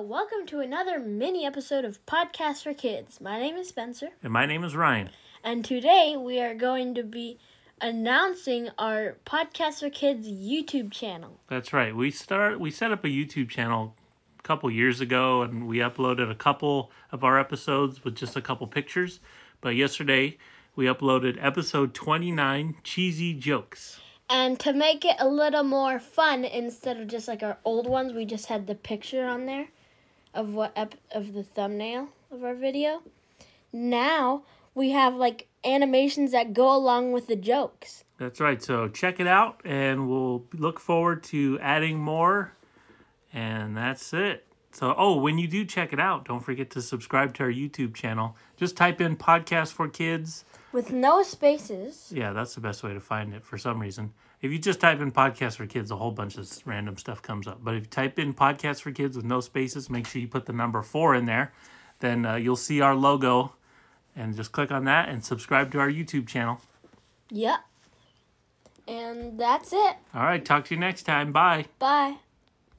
welcome to another mini episode of Podcast for Kids. My name is Spencer, And my name is Ryan. and today we are going to be announcing our Podcast for Kids YouTube channel. That's right. We start we set up a YouTube channel a couple years ago and we uploaded a couple of our episodes with just a couple pictures. But yesterday we uploaded episode 29 cheesy jokes. And to make it a little more fun, instead of just like our old ones, we just had the picture on there of what ep- of the thumbnail of our video. Now we have like animations that go along with the jokes. That's right. So check it out and we'll look forward to adding more. And that's it. So, oh, when you do check it out, don't forget to subscribe to our YouTube channel. Just type in podcast for kids With no spaces. Yeah, that's the best way to find it for some reason. If you just type in podcast for kids, a whole bunch of random stuff comes up. But if you type in podcast for kids with no spaces, make sure you put the number four in there. Then uh, you'll see our logo and just click on that and subscribe to our YouTube channel. Yep. And that's it. All right, talk to you next time. Bye. Bye.